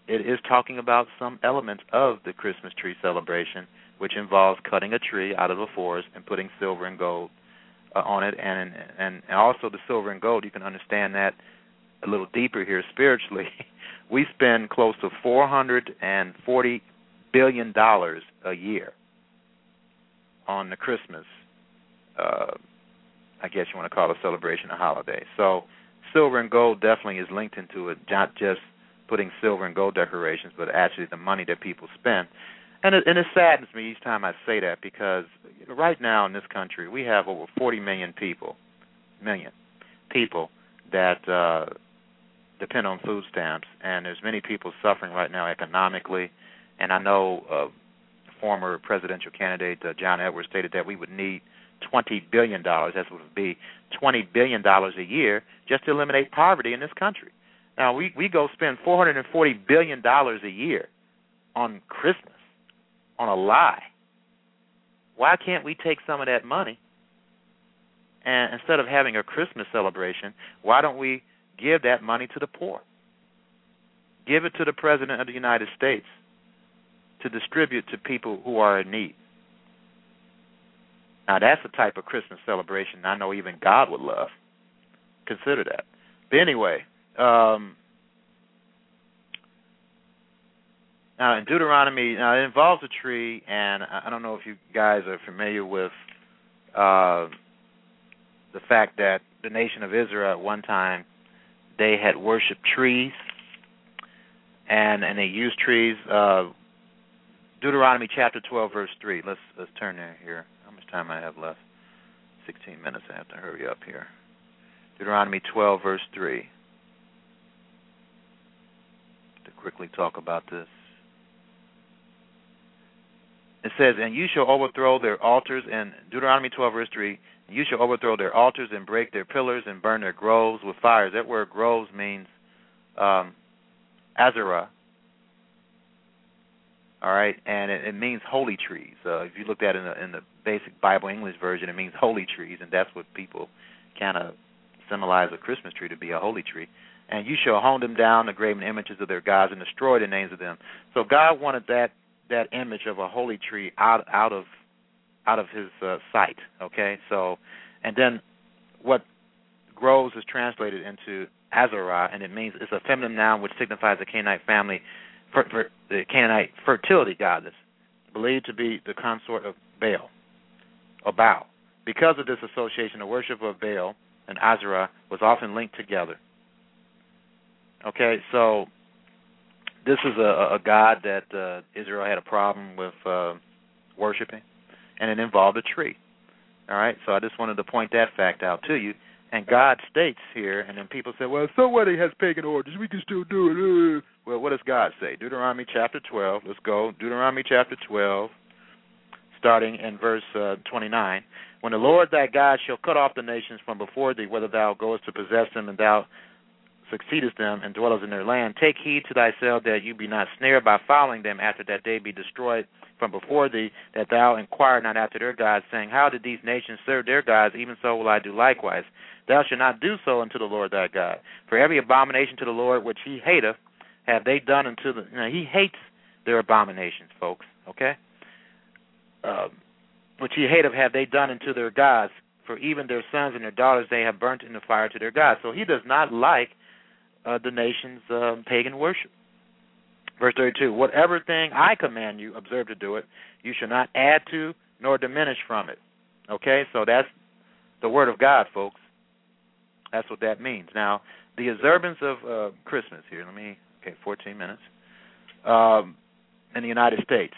it is talking about some elements of the Christmas tree celebration, which involves cutting a tree out of a forest and putting silver and gold uh, on it, and, and and also the silver and gold. You can understand that a little deeper here spiritually. we spend close to 440 billion dollars a year on the Christmas uh, I guess you want to call it a celebration, a holiday. So silver and gold definitely is linked into it, not just putting silver and gold decorations, but actually the money that people spend. And it, and it saddens me each time I say that because right now in this country we have over 40 million people, million people that uh, depend on food stamps, and there's many people suffering right now economically. And I know uh, former presidential candidate uh, John Edwards stated that we would need twenty billion dollars. It would be twenty billion dollars a year just to eliminate poverty in this country. Now we we go spend four hundred and forty billion dollars a year on Christmas, on a lie. Why can't we take some of that money and instead of having a Christmas celebration, why don't we give that money to the poor? Give it to the President of the United States to distribute to people who are in need. Now that's the type of Christmas celebration I know even God would love. Consider that. But anyway, um, now in Deuteronomy, now it involves a tree, and I don't know if you guys are familiar with uh, the fact that the nation of Israel at one time they had worshipped trees, and and they used trees. Uh, Deuteronomy chapter 12, verse 3. Let's let's turn there here How much time I have left? 16 minutes. I have to hurry up here. Deuteronomy 12, verse 3. To quickly talk about this. It says, And you shall overthrow their altars, and Deuteronomy 12, verse 3. You shall overthrow their altars and break their pillars and burn their groves with fires. That word groves means um, Asherah, all right, and it, it means holy trees. Uh, if you looked at it in the, in the basic Bible English version, it means holy trees, and that's what people kind of symbolize a Christmas tree to be a holy tree. And you shall hone them down, the graven images of their gods, and destroy the names of them. So God wanted that that image of a holy tree out out of out of His uh, sight. Okay, so and then what grows is translated into Asherah, and it means it's a feminine noun which signifies the Canaanite family for, for the Canaanite fertility goddess, believed to be the consort of Baal, or Baal. Because of this association, the worship of Baal and Asherah was often linked together. Okay, so this is a, a god that uh, Israel had a problem with uh, worshiping, and it involved a tree. All right, so I just wanted to point that fact out to you. And God states here, and then people say, well, somebody has pagan origins. We can still do it. Uh. Well, what does God say? Deuteronomy chapter 12. Let's go. Deuteronomy chapter 12, starting in verse uh, 29. When the Lord thy God shall cut off the nations from before thee, whether thou goest to possess them, and thou succeedest them, and dwellest in their land, take heed to thyself that you be not snared by following them after that they be destroyed from before thee, that thou inquire not after their gods, saying, How did these nations serve their gods? Even so will I do likewise. Thou shalt not do so unto the Lord thy God. For every abomination to the Lord which he hateth have they done unto the. He hates their abominations, folks. Okay. Um, which he hateth have they done unto their gods. for even their sons and their daughters they have burnt in the fire to their God. So he does not like uh, the nation's uh, pagan worship. Verse 32 Whatever thing I command you, observe to do it. You shall not add to nor diminish from it. Okay, so that's the word of God, folks. That's what that means. Now, the observance of uh, Christmas here, let me, okay, 14 minutes, um, in the United States.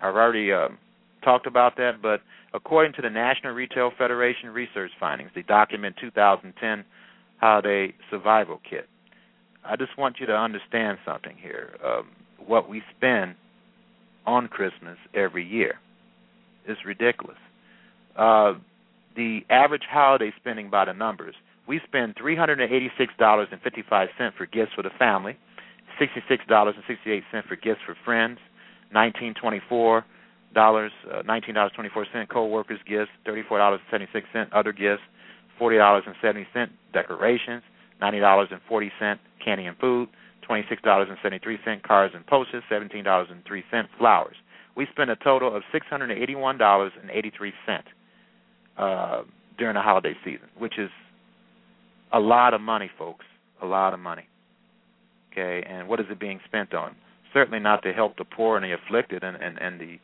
I've already um, talked about that, but according to the National Retail Federation research findings, the document 2010 Holiday Survival Kit, I just want you to understand something here. Um, what we spend on Christmas every year is ridiculous. Uh, the average holiday spending by the numbers, we spend $386.55 for gifts for the family, $66.68 for gifts for friends, $19.24, uh, nineteen dollars twenty four cent co-workers gifts, thirty four dollars seventy six cent other gifts, forty dollars and seventy cent decorations, ninety dollars and forty cent candy and food, twenty six dollars and seventy three cent cars and three cent flowers. We spent a total of six hundred and eighty one dollars and eighty three cent uh, during the holiday season, which is a lot of money, folks. A lot of money. Okay, and what is it being spent on? Certainly not to help the poor and the afflicted and, and, and the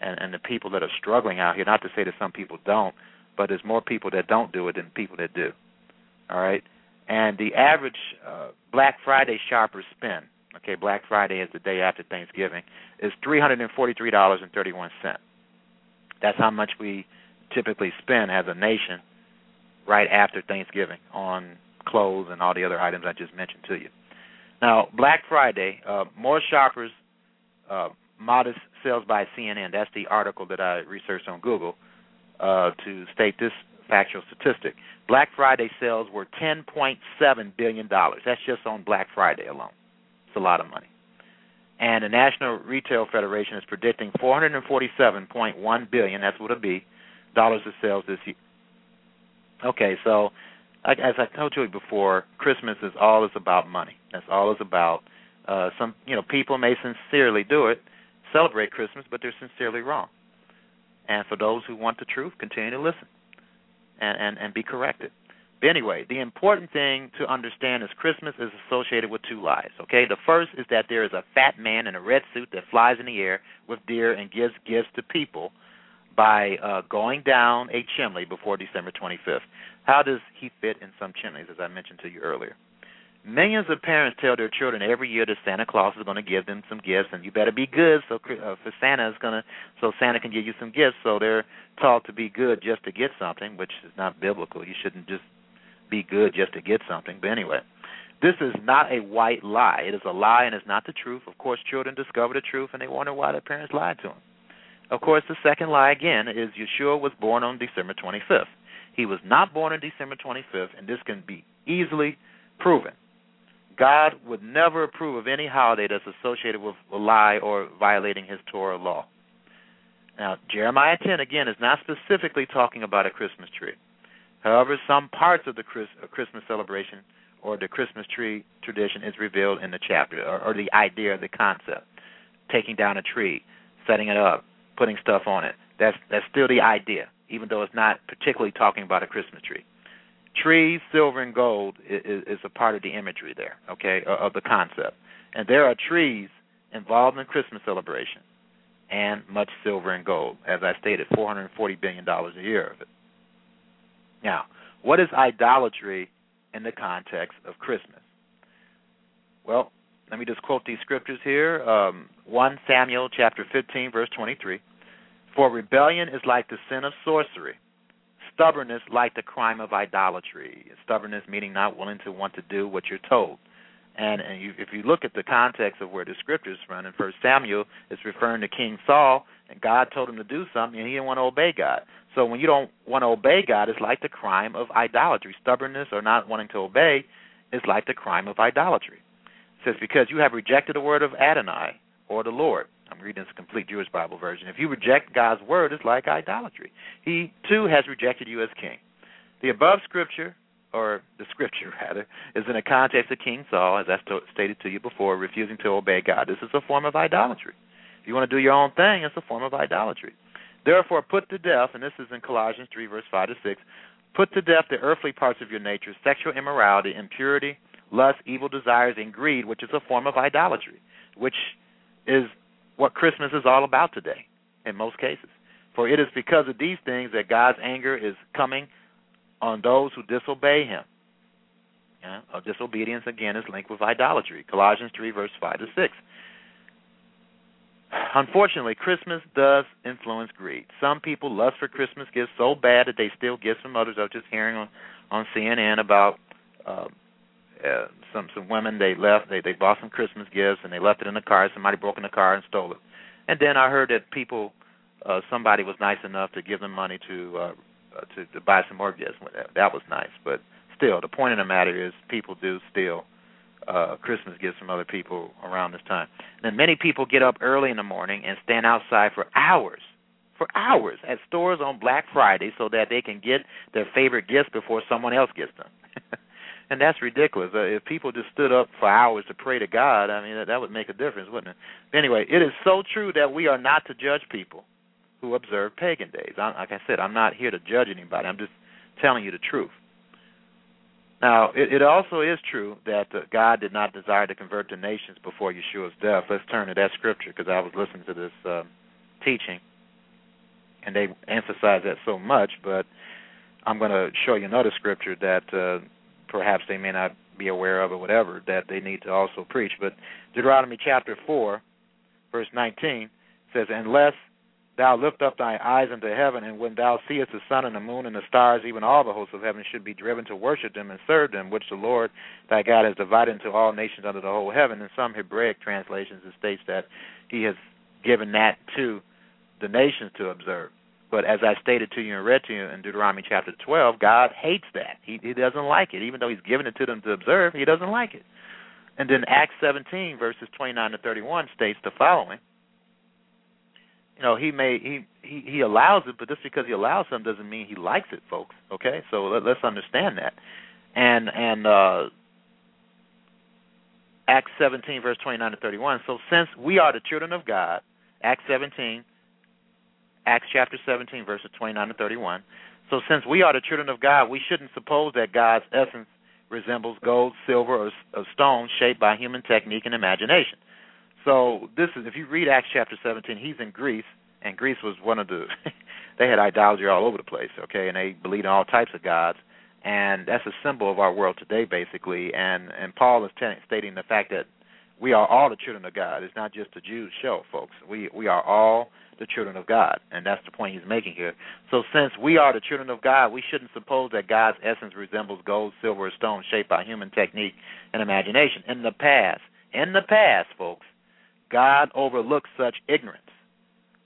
and, and the people that are struggling out here. Not to say that some people don't, but there's more people that don't do it than people that do. All right, and the average uh, Black Friday shopper spend. Okay, Black Friday is the day after Thanksgiving. Is three hundred and forty-three dollars and thirty-one cent. That's how much we typically spend as a nation right after Thanksgiving on clothes and all the other items I just mentioned to you. Now, Black Friday, uh, more shoppers, uh, modest sales by CNN. That's the article that I researched on Google uh, to state this factual statistic. Black Friday sales were $10.7 billion. That's just on Black Friday alone. It's a lot of money. And the National Retail Federation is predicting 447.1 billion. That's what it'll be dollars of sales this year. Okay, so as I told you before, Christmas is all is about money. That's all it's about. Uh, some you know people may sincerely do it, celebrate Christmas, but they're sincerely wrong. And for those who want the truth, continue to listen and, and, and be corrected. But anyway, the important thing to understand is Christmas is associated with two lies. Okay, the first is that there is a fat man in a red suit that flies in the air with deer and gives gifts to people by uh, going down a chimney before December 25th. How does he fit in some chimneys, as I mentioned to you earlier? Millions of parents tell their children every year that Santa Claus is going to give them some gifts, and you better be good so uh, for Santa is going to so Santa can give you some gifts. So they're taught to be good just to get something, which is not biblical. You shouldn't just be good just to get something. But anyway, this is not a white lie. It is a lie, and it's not the truth. Of course, children discover the truth, and they wonder why their parents lied to them. Of course, the second lie again is Yeshua was born on December 25th. He was not born on December 25th, and this can be easily proven. God would never approve of any holiday that's associated with a lie or violating his Torah law. Now, Jeremiah 10 again is not specifically talking about a Christmas tree. However, some parts of the Christmas celebration or the Christmas tree tradition is revealed in the chapter, or, or the idea, or the concept. Taking down a tree, setting it up, putting stuff on it. That's that's still the idea, even though it's not particularly talking about a Christmas tree trees, silver, and gold is, is a part of the imagery there, okay, of the concept. And there are trees involved in Christmas celebration and much silver and gold. As I stated, $440 billion a year of it. Now, what is idolatry in the context of Christmas? Well, let me just quote these scriptures here. Um, 1 Samuel chapter 15, verse 23. For rebellion is like the sin of sorcery stubbornness like the crime of idolatry. Stubbornness meaning not willing to want to do what you're told. And, and you, if you look at the context of where the scriptures run in First Samuel, it's referring to King Saul, and God told him to do something, and he didn't want to obey God. So when you don't want to obey God, it's like the crime of idolatry. Stubbornness or not wanting to obey is like the crime of idolatry. It says because you have rejected the word of Adonai or the Lord. I'm reading this complete Jewish Bible version. If you reject God's word, it's like idolatry. He too has rejected you as king. The above scripture, or the scripture rather, is in the context of King Saul, as I stated to you before, refusing to obey God. This is a form of idolatry. If you want to do your own thing, it's a form of idolatry. Therefore, put to death, and this is in Colossians 3, verse 5 to 6, put to death the earthly parts of your nature, sexual immorality, impurity, lust, evil desires, and greed, which is a form of idolatry, which is what Christmas is all about today, in most cases. For it is because of these things that God's anger is coming on those who disobey Him. Yeah? disobedience, again, is linked with idolatry. Colossians 3, verse 5 to 6. Unfortunately, Christmas does influence greed. Some people lust for Christmas gifts so bad that they steal gifts from others. I was just hearing on on CNN about uh, uh, some some women they left they they bought some Christmas gifts and they left it in the car. Somebody broke in the car and stole it. And then I heard that people uh, somebody was nice enough to give them money to uh, uh, to to buy some more gifts. That, was nice, but still, the point of the matter is people do steal uh, Christmas gifts from other people around this time. And many people get up early in the morning and stand outside for hours, for hours at stores on Black Friday so that they can get their favorite gifts before someone else gets them. and that's ridiculous. Uh, if people just stood up for hours to pray to God, I mean that, that would make a difference, wouldn't it? Anyway, it is so true that we are not to judge people who observe pagan days. I, like I said, I'm not here to judge anybody. I'm just telling you the truth. Now, it, it also is true that uh, God did not desire to convert the nations before Yeshua's death. Let's turn to that scripture because I was listening to this uh, teaching, and they emphasize that so much. But I'm going to show you another scripture that uh, perhaps they may not be aware of or whatever that they need to also preach. But Deuteronomy chapter 4, verse 19 says, Unless Thou lift up thy eyes unto heaven, and when thou seest the sun and the moon and the stars, even all the hosts of heaven should be driven to worship them and serve them, which the Lord thy God has divided into all nations under the whole heaven. In some Hebraic translations, it states that he has given that to the nations to observe. But as I stated to you and read to you in Deuteronomy chapter 12, God hates that. He, he doesn't like it. Even though he's given it to them to observe, he doesn't like it. And then Acts 17, verses 29 to 31 states the following you know he may he he he allows it, but just because he allows something doesn't mean he likes it, folks. Okay, so let, let's understand that. And and uh, Acts 17 verse 29 to 31. So since we are the children of God, Acts 17, Acts chapter 17 verses 29 to 31. So since we are the children of God, we shouldn't suppose that God's essence resembles gold, silver, or, or stone shaped by human technique and imagination. So this is if you read Acts chapter 17, he's in Greece, and Greece was one of the they had idolatry all over the place, okay, and they believed in all types of gods, and that's a symbol of our world today, basically. And and Paul is t- stating the fact that we are all the children of God. It's not just the Jews' show, folks. We we are all the children of God, and that's the point he's making here. So since we are the children of God, we shouldn't suppose that God's essence resembles gold, silver, or stone shaped by human technique and imagination. In the past, in the past, folks, God overlooked such ignorance.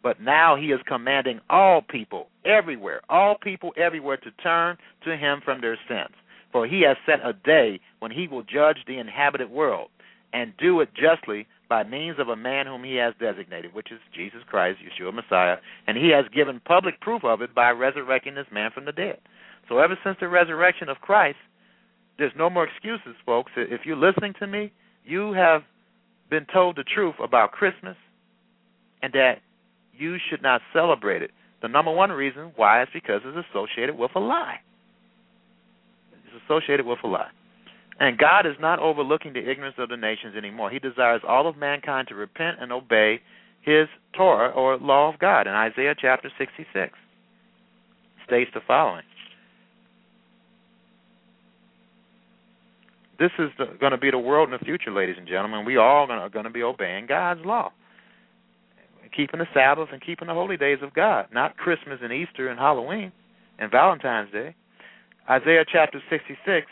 But now he is commanding all people everywhere, all people everywhere to turn to him from their sins. For he has set a day when he will judge the inhabited world and do it justly by means of a man whom he has designated, which is Jesus Christ, Yeshua Messiah, and he has given public proof of it by resurrecting this man from the dead. So ever since the resurrection of Christ, there's no more excuses, folks. If you're listening to me, you have been told the truth about Christmas and that you should not celebrate it. The number one reason why is because it's associated with a lie. It's associated with a lie. And God is not overlooking the ignorance of the nations anymore. He desires all of mankind to repent and obey his Torah or law of God. In Isaiah chapter 66 states the following This is going to be the world in the future, ladies and gentlemen. We all are going to be obeying God's law, keeping the Sabbath and keeping the holy days of God, not Christmas and Easter and Halloween and Valentine's Day. Isaiah chapter 66,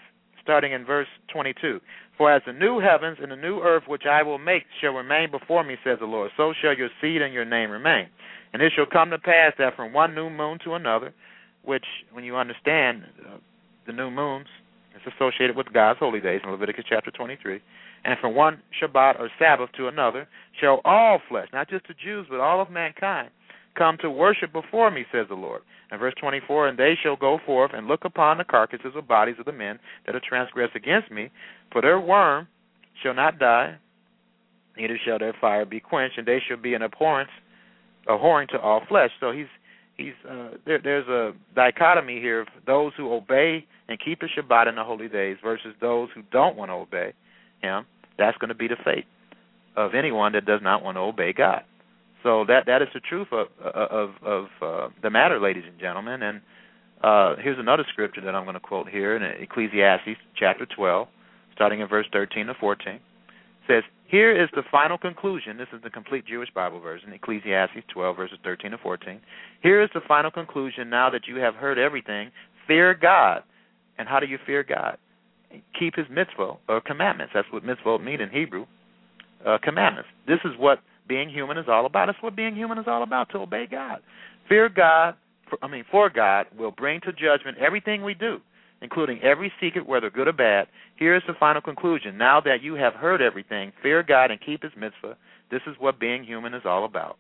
starting in verse 22. For as the new heavens and the new earth which I will make shall remain before me, says the Lord, so shall your seed and your name remain. And it shall come to pass that from one new moon to another, which, when you understand uh, the new moons, it's associated with God's holy days in Leviticus chapter 23. And from one Shabbat or Sabbath to another shall all flesh, not just the Jews, but all of mankind, come to worship before me, says the Lord. And verse 24, and they shall go forth and look upon the carcasses of bodies of the men that are transgressed against me, for their worm shall not die, neither shall their fire be quenched, and they shall be an abhorrence, abhorring to all flesh. So he's He's uh, there. There's a dichotomy here: of those who obey and keep the Shabbat and the holy days versus those who don't want to obey Him. That's going to be the fate of anyone that does not want to obey God. So that that is the truth of of of uh, the matter, ladies and gentlemen. And uh, here's another scripture that I'm going to quote here in Ecclesiastes chapter 12, starting in verse 13 to 14. It says, "Here is the final conclusion. This is the complete Jewish Bible version, Ecclesiastes 12 verses 13 to 14. Here is the final conclusion. Now that you have heard everything, fear God. And how do you fear God? Keep His mitzvah or commandments. That's what mitzvah mean in Hebrew. Uh, commandments. This is what being human is all about. That's what being human is all about, to obey God. Fear God, I mean, for God will bring to judgment everything we do, including every secret, whether good or bad. Here is the final conclusion. Now that you have heard everything, fear God and keep His mitzvah. This is what being human is all about.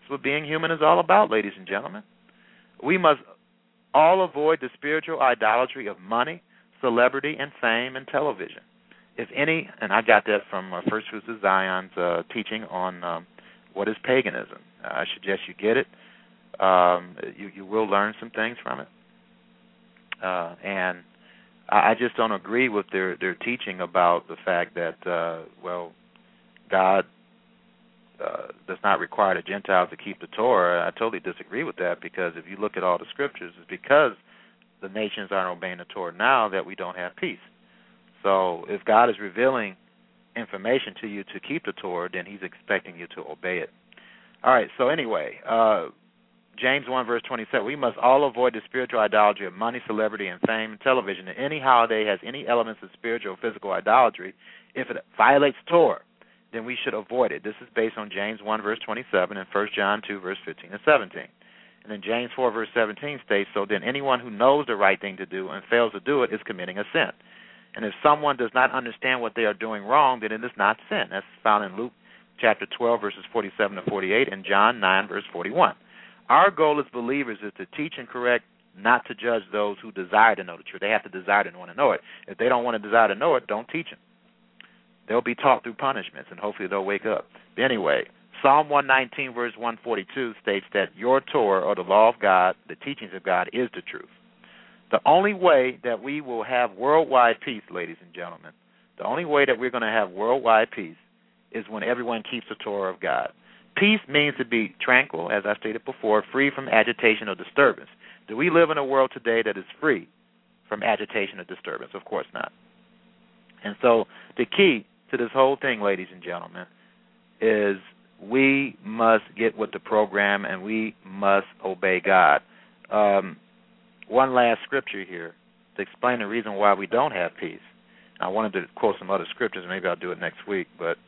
This is what being human is all about, ladies and gentlemen. We must all avoid the spiritual idolatry of money, celebrity, and fame and television if any, and I got that from uh, First Fruits of Zion's uh, teaching on um, what is paganism. Uh, I suggest you get it. Um, you you will learn some things from it, uh, and I, I just don't agree with their their teaching about the fact that uh, well, God uh, does not require the Gentiles to keep the Torah. I totally disagree with that because if you look at all the scriptures, it's because the nations aren't obeying the Torah now that we don't have peace. So if God is revealing information to you to keep the Torah, then He's expecting you to obey it. All right. So anyway, uh, James one verse twenty seven. We must all avoid the spiritual idolatry of money, celebrity, and fame, and television. And any holiday has any elements of spiritual or physical idolatry. If it violates Torah, then we should avoid it. This is based on James one verse twenty seven and First John two verse fifteen and seventeen. And then James 4, verse 17 states, So then anyone who knows the right thing to do and fails to do it is committing a sin. And if someone does not understand what they are doing wrong, then it is not sin. That's found in Luke chapter 12, verses 47 to 48, and John 9, verse 41. Our goal as believers is to teach and correct, not to judge those who desire to know the truth. They have to desire to want to know it. If they don't want to desire to know it, don't teach them. They'll be taught through punishments, and hopefully they'll wake up. But anyway, Psalm 119, verse 142 states that your Torah, or the law of God, the teachings of God, is the truth. The only way that we will have worldwide peace, ladies and gentlemen, the only way that we're going to have worldwide peace is when everyone keeps the Torah of God. Peace means to be tranquil, as I stated before, free from agitation or disturbance. Do we live in a world today that is free from agitation or disturbance? Of course not. And so the key to this whole thing, ladies and gentlemen, is we must get with the program and we must obey God. Um, one last scripture here to explain the reason why we don't have peace. I wanted to quote some other scriptures. Maybe I'll do it next week. But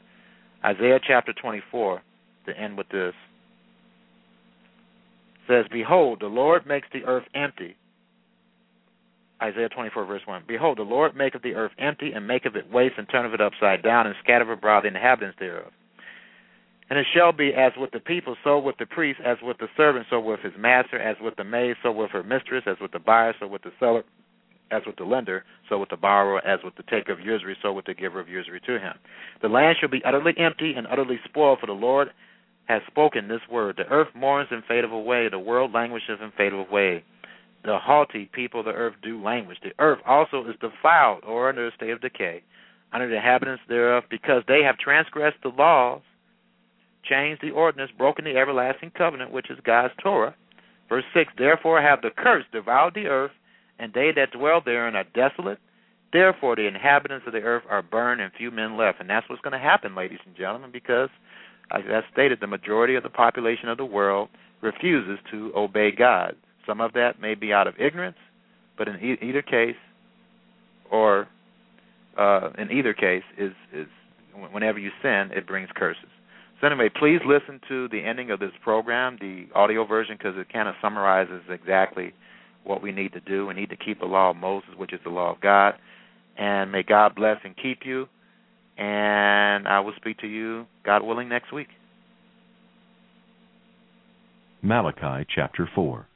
Isaiah chapter 24, to end with this, says, Behold, the Lord makes the earth empty. Isaiah 24, verse 1. Behold, the Lord maketh the earth empty, and maketh it waste, and turneth it upside down, and scattereth abroad the inhabitants thereof. And it shall be as with the people, so with the priest, as with the servant, so with his master, as with the maid, so with her mistress, as with the buyer, so with the seller, as with the lender, so with the borrower, as with the taker of usury, so with the giver of usury to him. The land shall be utterly empty and utterly spoiled, for the Lord has spoken this word. The earth mourns and fadeth away, the world languisheth and fadeth away. The haughty people of the earth do languish. The earth also is defiled, or under a state of decay, under the inhabitants thereof, because they have transgressed the laws changed the ordinance, broken the everlasting covenant, which is God's Torah. Verse 6 Therefore have the curse devoured the earth, and they that dwell therein are desolate. Therefore the inhabitants of the earth are burned, and few men left. And that's what's going to happen, ladies and gentlemen, because, as I stated, the majority of the population of the world refuses to obey God. Some of that may be out of ignorance, but in e- either case, or uh, in either case, is is whenever you sin, it brings curses. So anyway, please listen to the ending of this program, the audio version, because it kind of summarizes exactly what we need to do. We need to keep the law of Moses, which is the law of God. And may God bless and keep you. And I will speak to you, God willing, next week. Malachi chapter 4.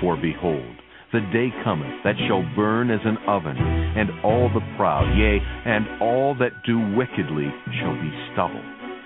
For behold, the day cometh that shall burn as an oven, and all the proud, yea, and all that do wickedly shall be stubble